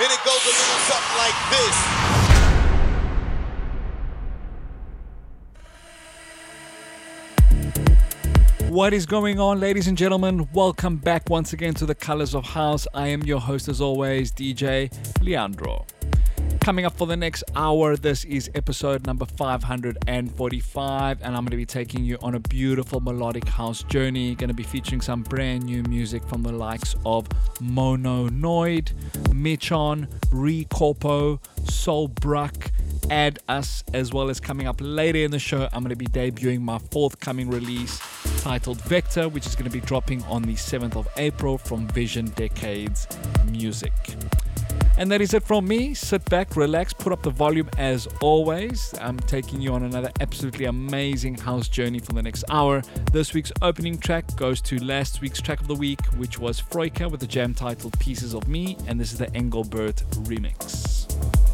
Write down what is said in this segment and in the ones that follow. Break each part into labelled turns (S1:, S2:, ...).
S1: And it goes a little something like this.
S2: What is going on, ladies and gentlemen? Welcome back once again to the Colors of House. I am your host, as always, DJ Leandro. Coming up for the next hour, this is episode number 545, and I'm going to be taking you on a beautiful melodic house journey. Going to be featuring some brand new music from the likes of Mononoid, Michon, Recorpo, Soul Bruck, Add Us, as well as coming up later in the show, I'm going to be debuting my forthcoming release titled Vector, which is going to be dropping on the 7th of April from Vision Decades Music. And that is it from me. Sit back, relax, put up the volume as always. I'm taking you on another absolutely amazing house journey for the next hour. This week's opening track goes to last week's track of the week, which was Froyke with the jam titled Pieces of Me, and this is the Engelbert remix.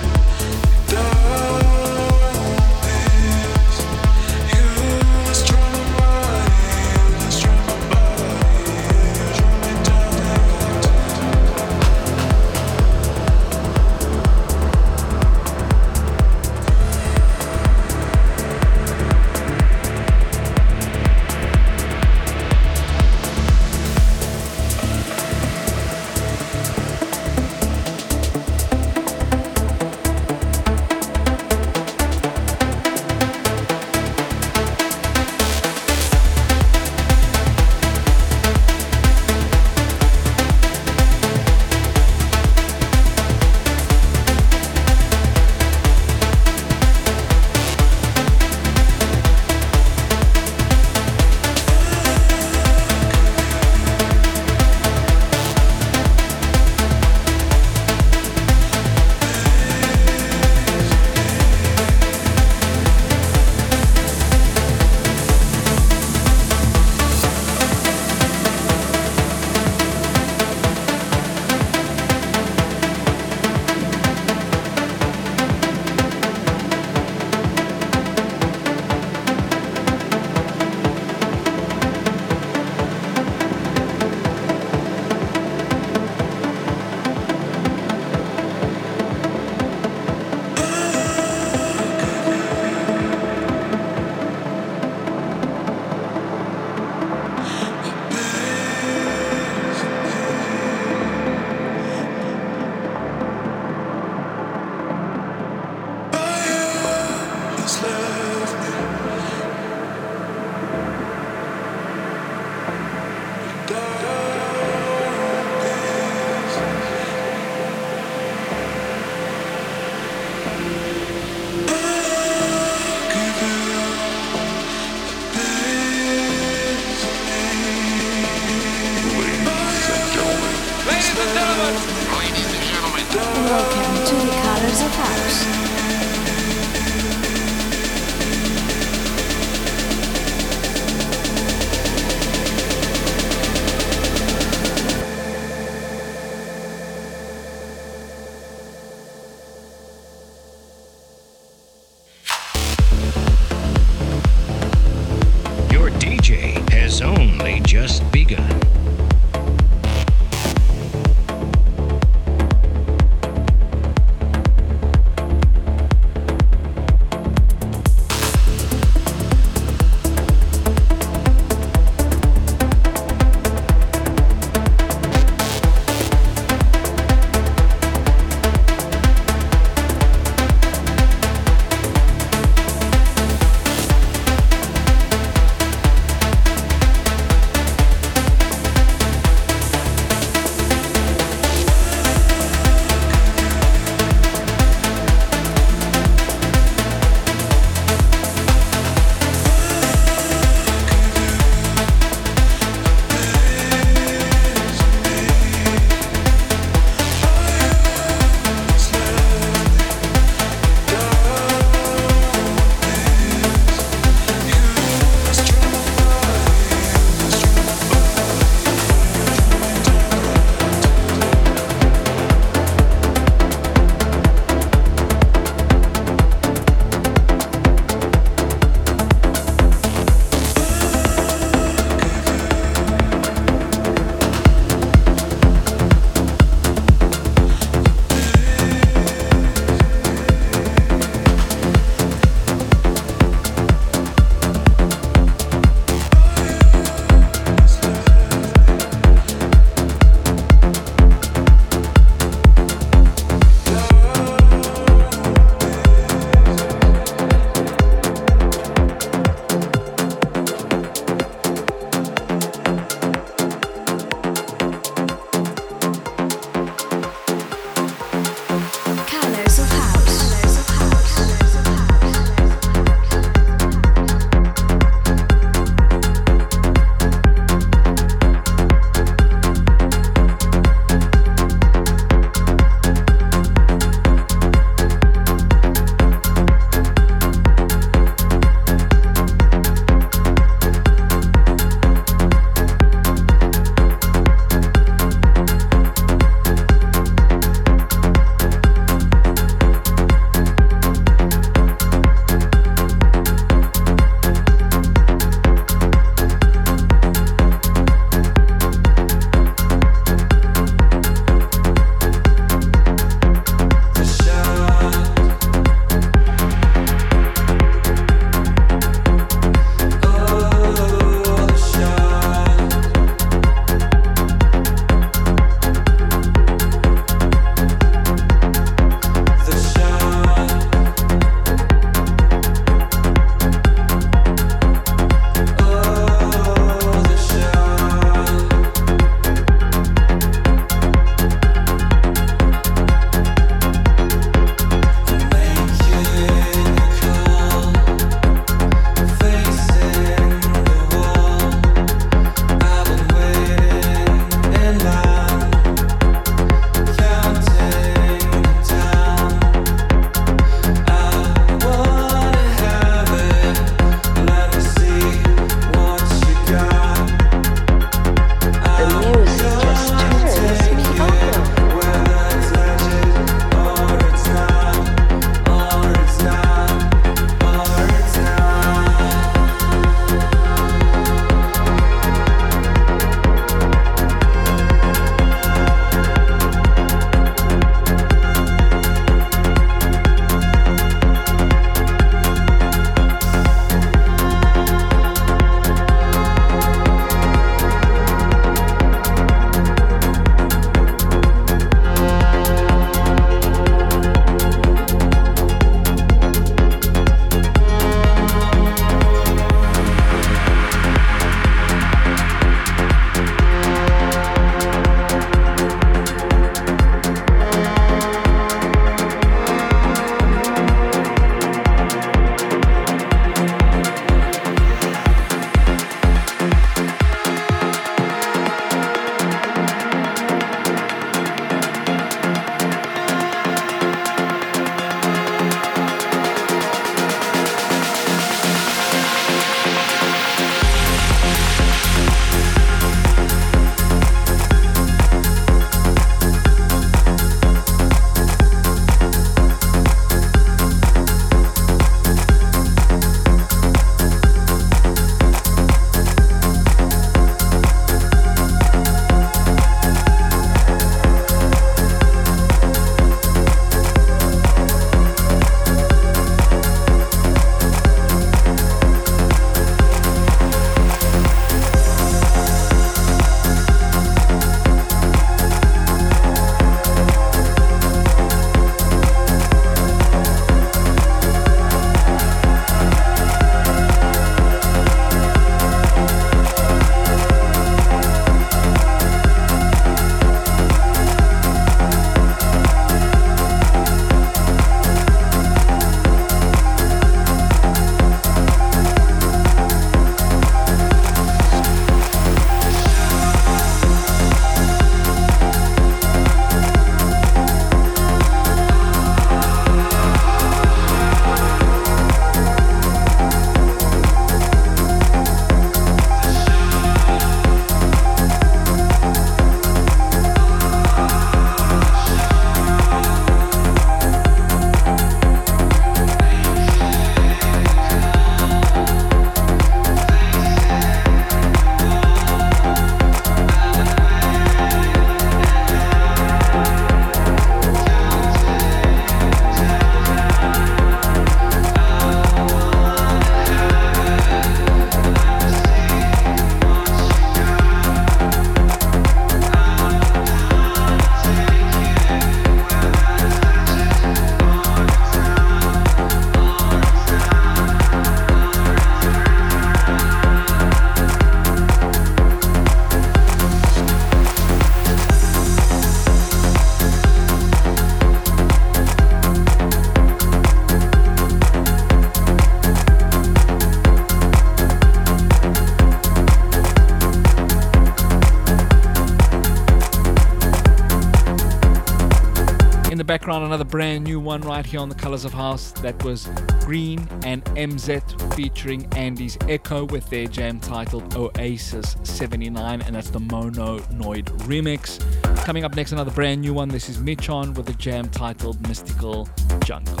S2: Background, another brand new one right here on the Colors of House. That was Green and MZ featuring Andy's Echo with their jam titled Oasis 79, and that's the Mononoid remix. Coming up next, another brand new one. This is Michon with a jam titled Mystical Jungle.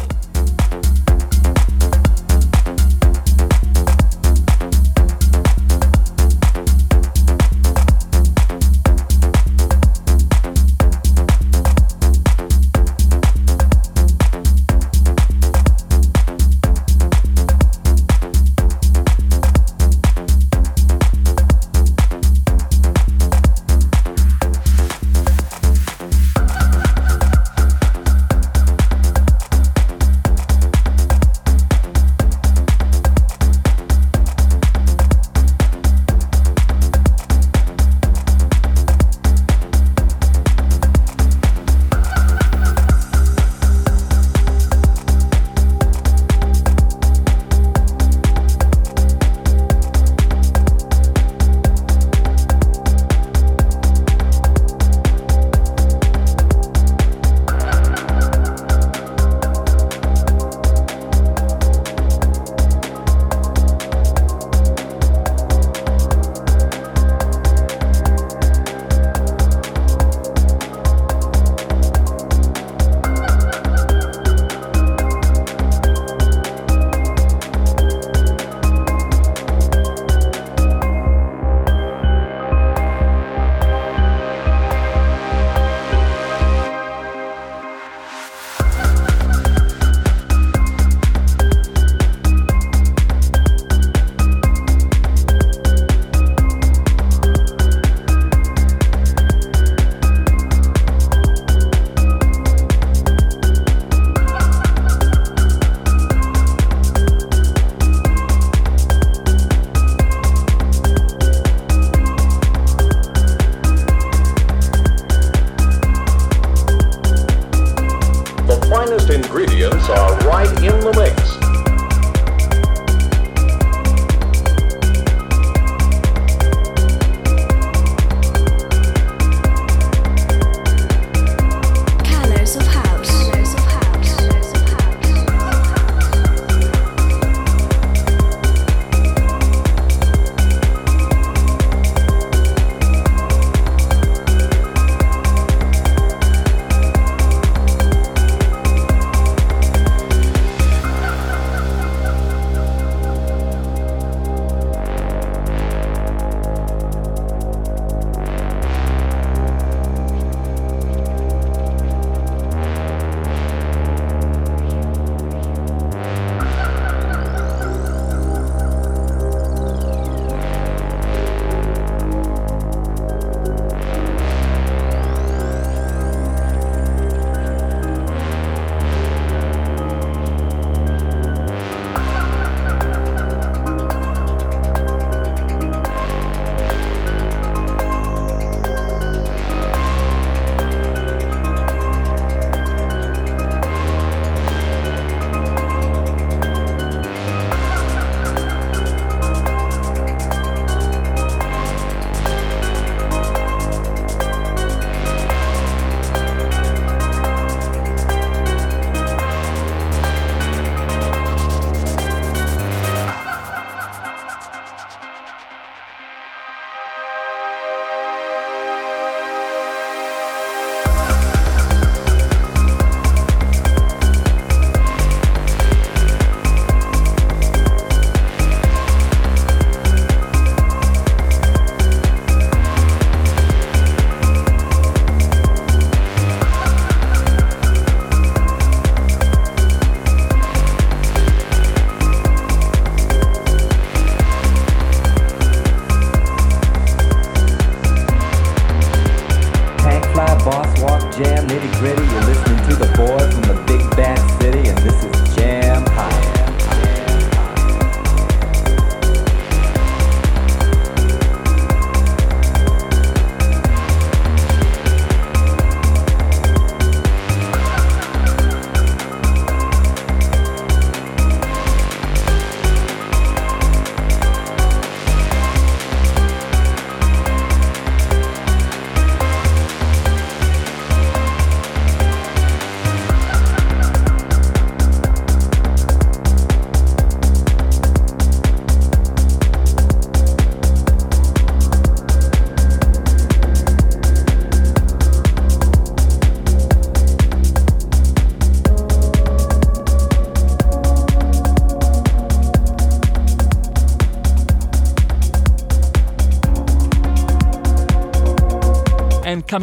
S3: crosswalk jam, nitty gritty. You're listening to the boy from the big bad city, and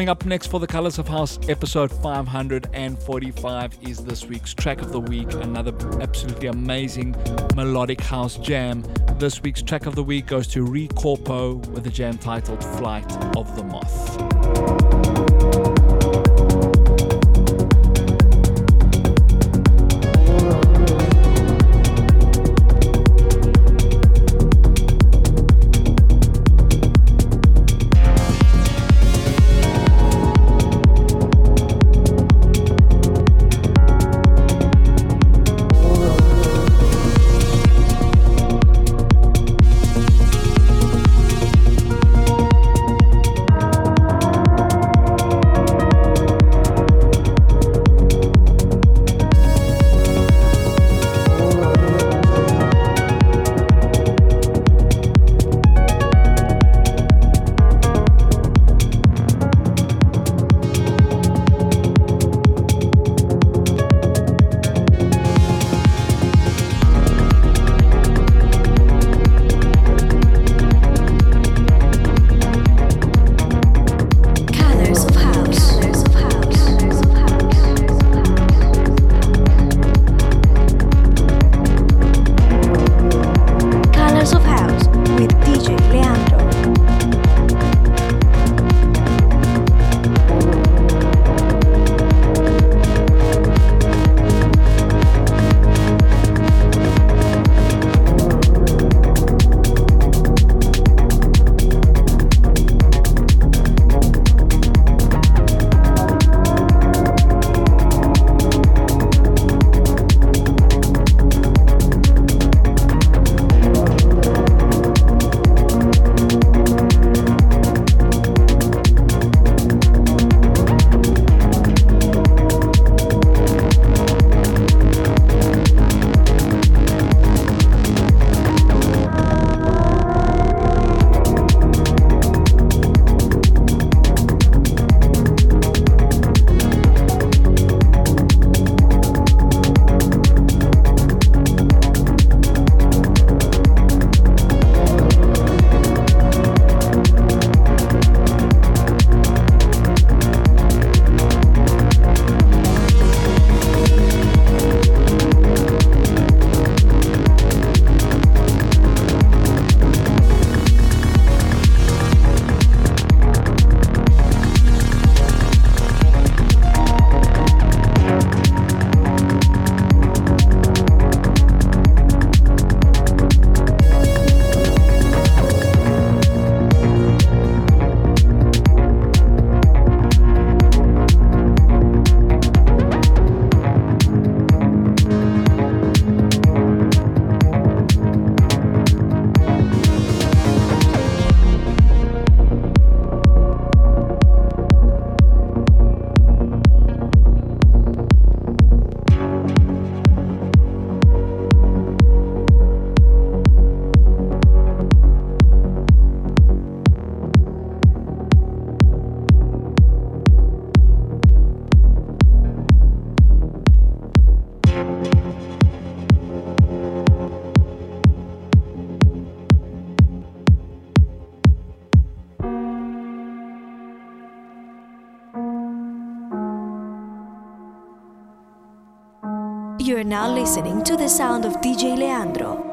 S2: Coming up next for the Colors of House episode 545 is this week's track of the week, another absolutely amazing melodic house jam. This week's track of the week goes to Corpo with a jam titled Flight of the Moth.
S4: Now listening to the sound of DJ Leandro.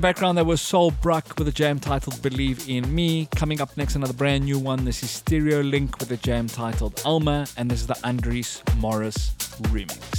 S2: The background, there was Soul Brucke with a jam titled Believe in Me. Coming up next, another brand new one. This is Stereolink with a jam titled Alma, and this is the Andries Moris remix.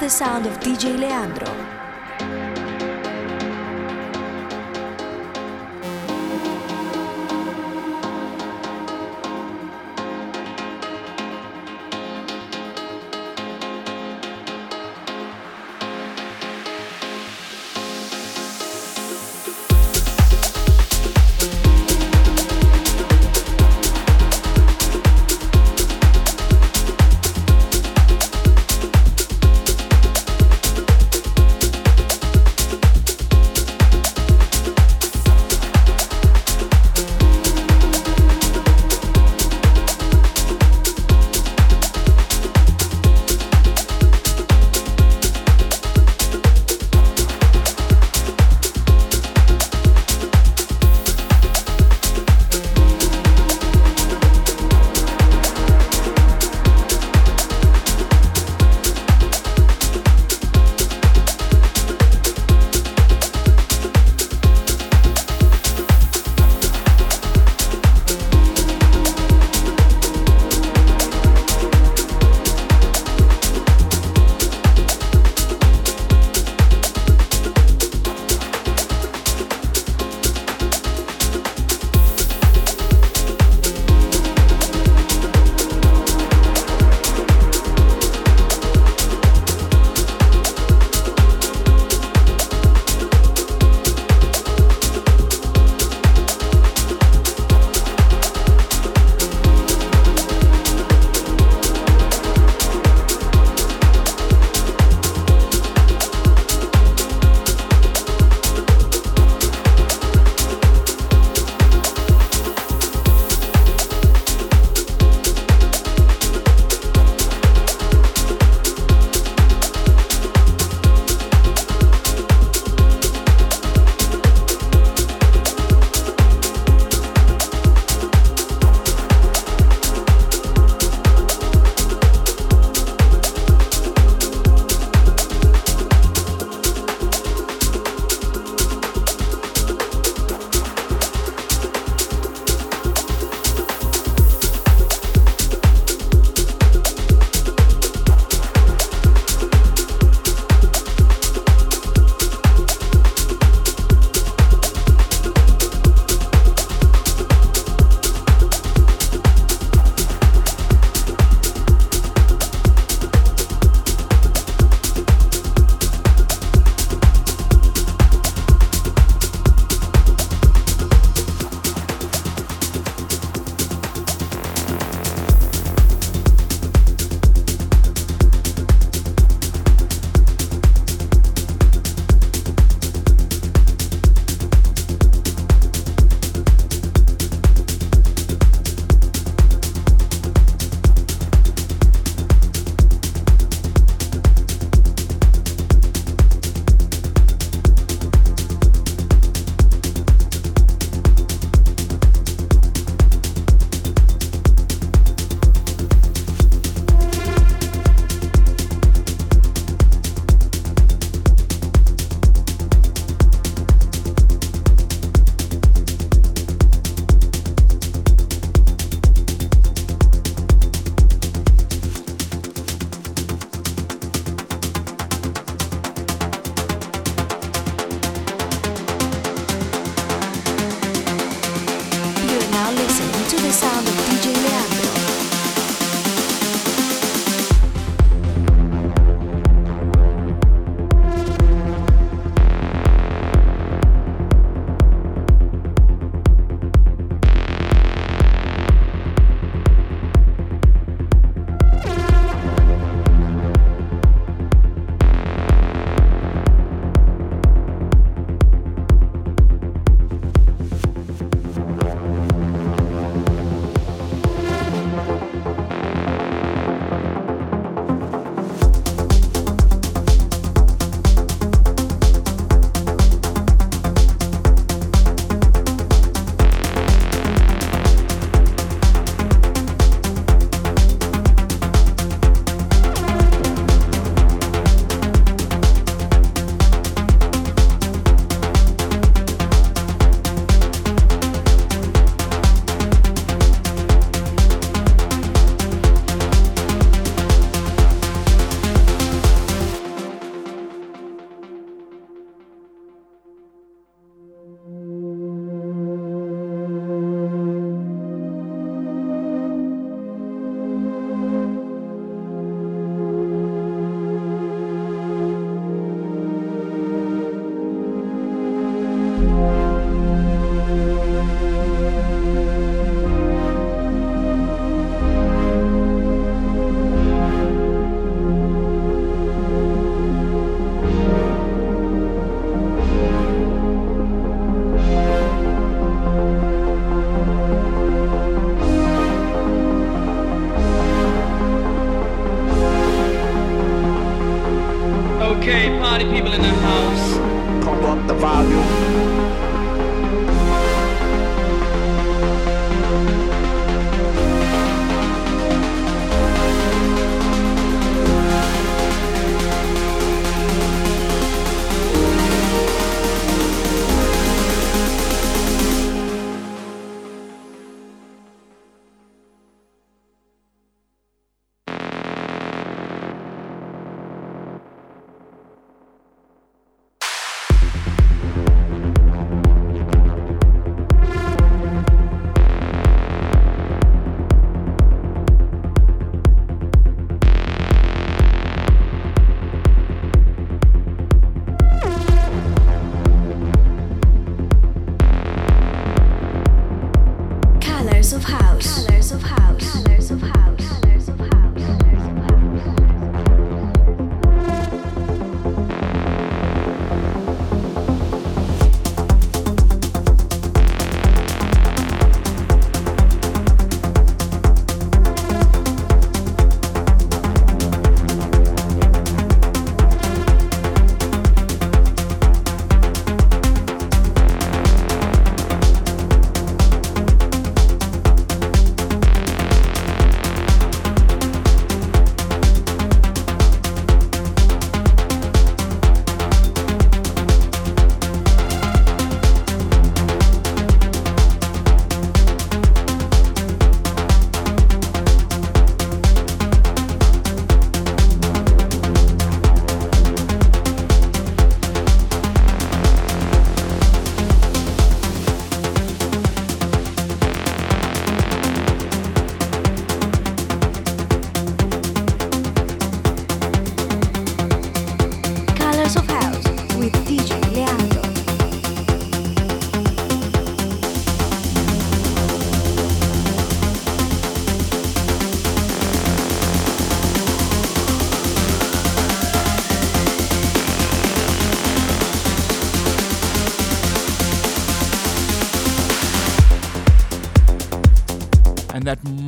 S4: The sound of DJ Leandro.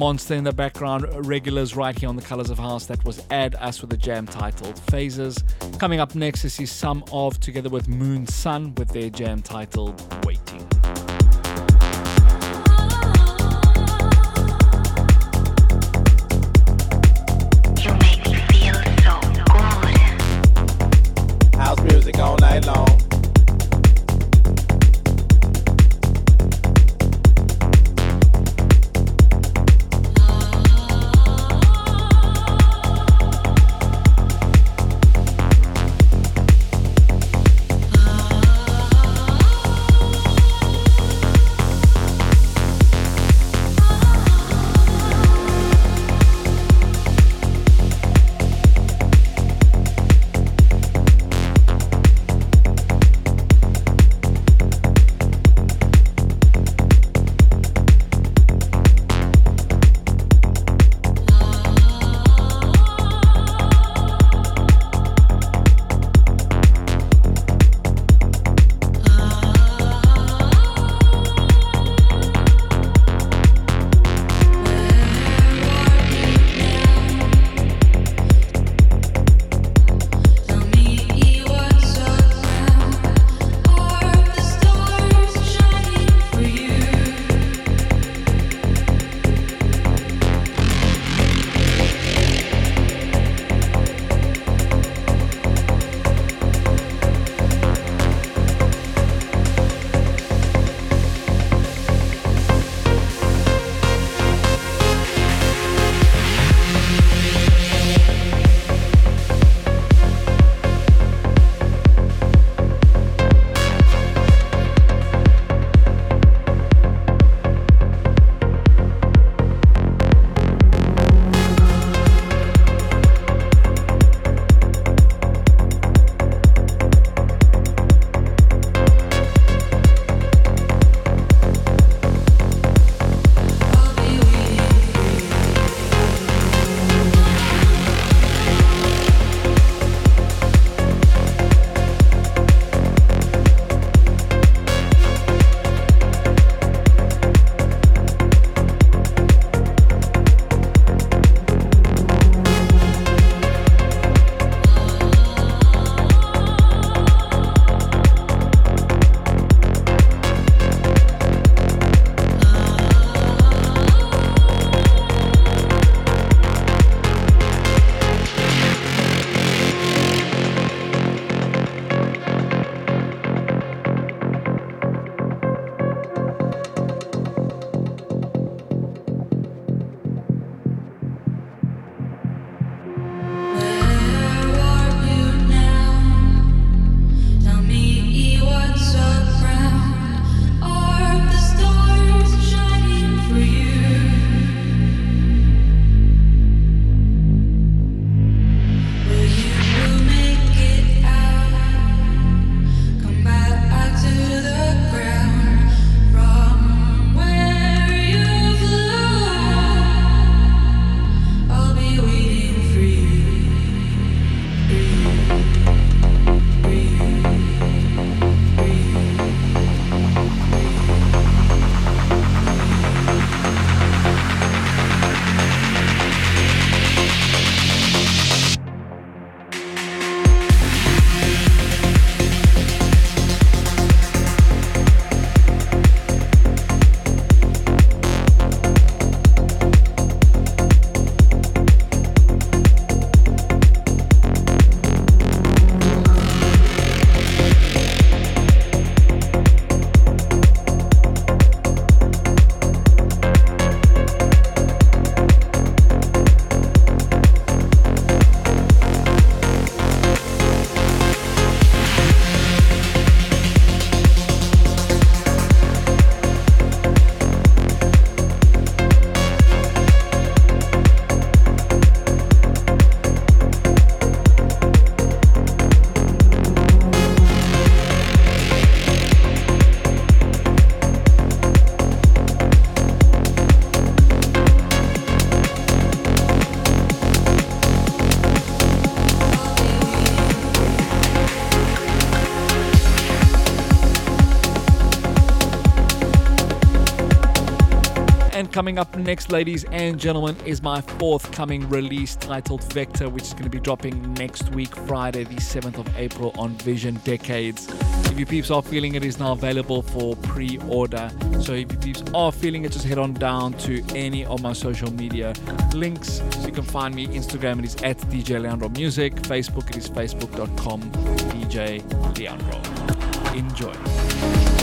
S2: Monster in the background, regulars right here on the Colors of House. That was Add-us with a jam titled Phases. Coming up next is Some-Of together with Moon Sun with their jam titled Waiting. Coming up next, ladies and gentlemen, is my forthcoming release titled Vector, which is going to be dropping next week, Friday, the 7th of April, on Vision Decades. If you peeps are feeling it, is now available for pre order. So if you peeps are feeling it, just head on down to any of my social media links. So you can find me Instagram, it is at DJ Leandro Music. Facebook, it is facebook.com DJ Leandro. Enjoy.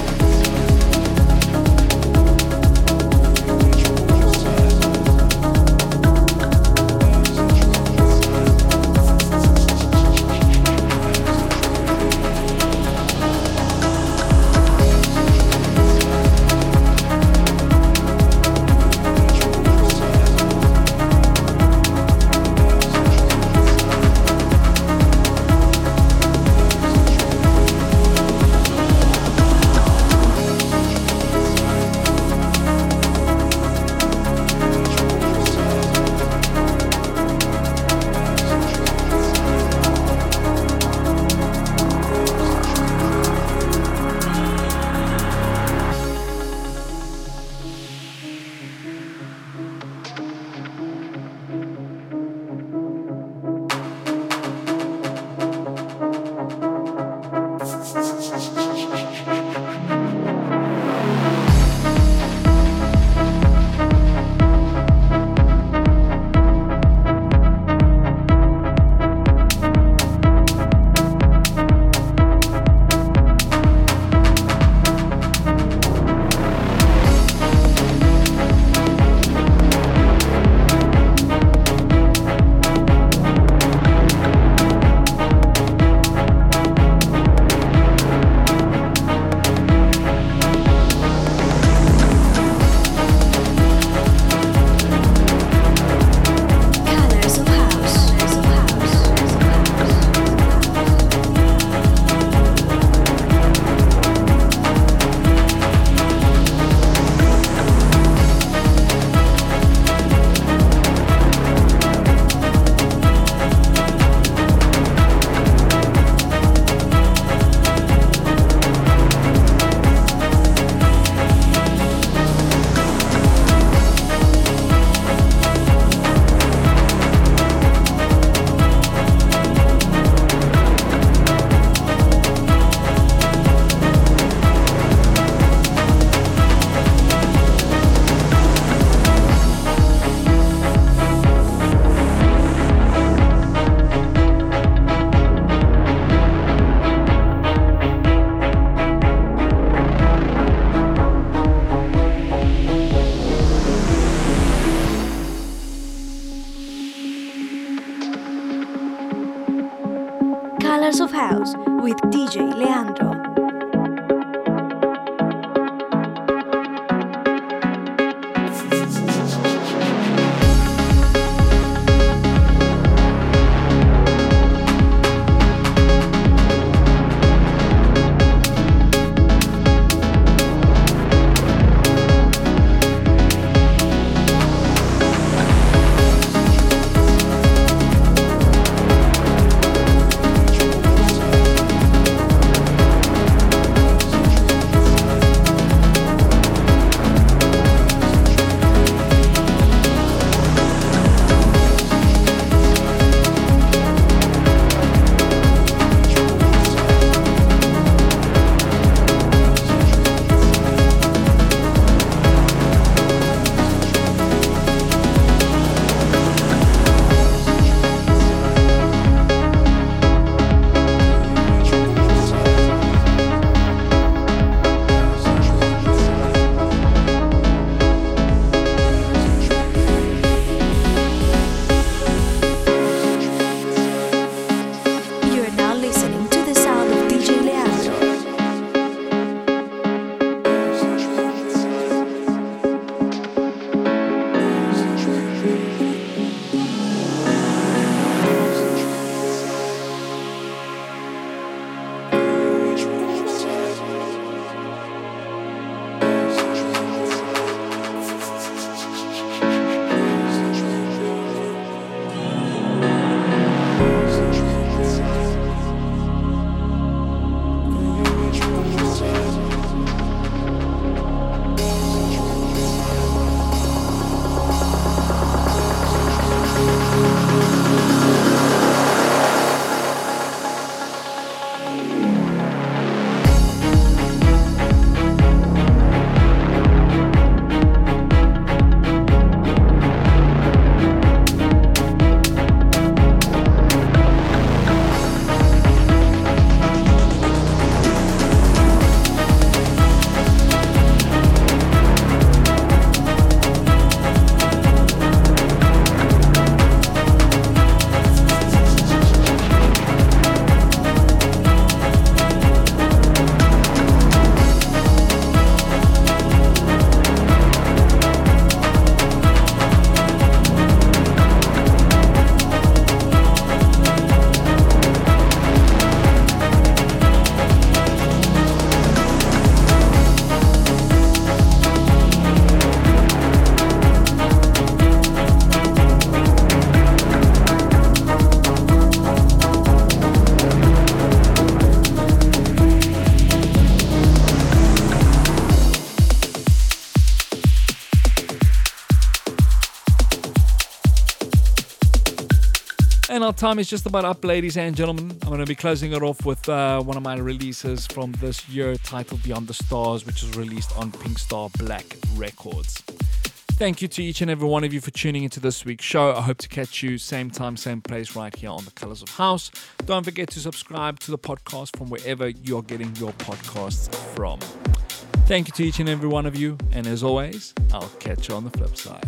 S2: Our time is just about up, ladies and gentlemen. I'm going to be closing it off with uh, one of my releases from this year titled Beyond the Stars, which was released on Pink Star Black Records. Thank you to each and every one of you for tuning into this week's show. I hope to catch you same time, same place right here on the Colors of House. Don't forget to subscribe to the podcast from wherever you're getting your podcasts from. Thank you to each and every one of you. And as always, I'll catch you on the flip side.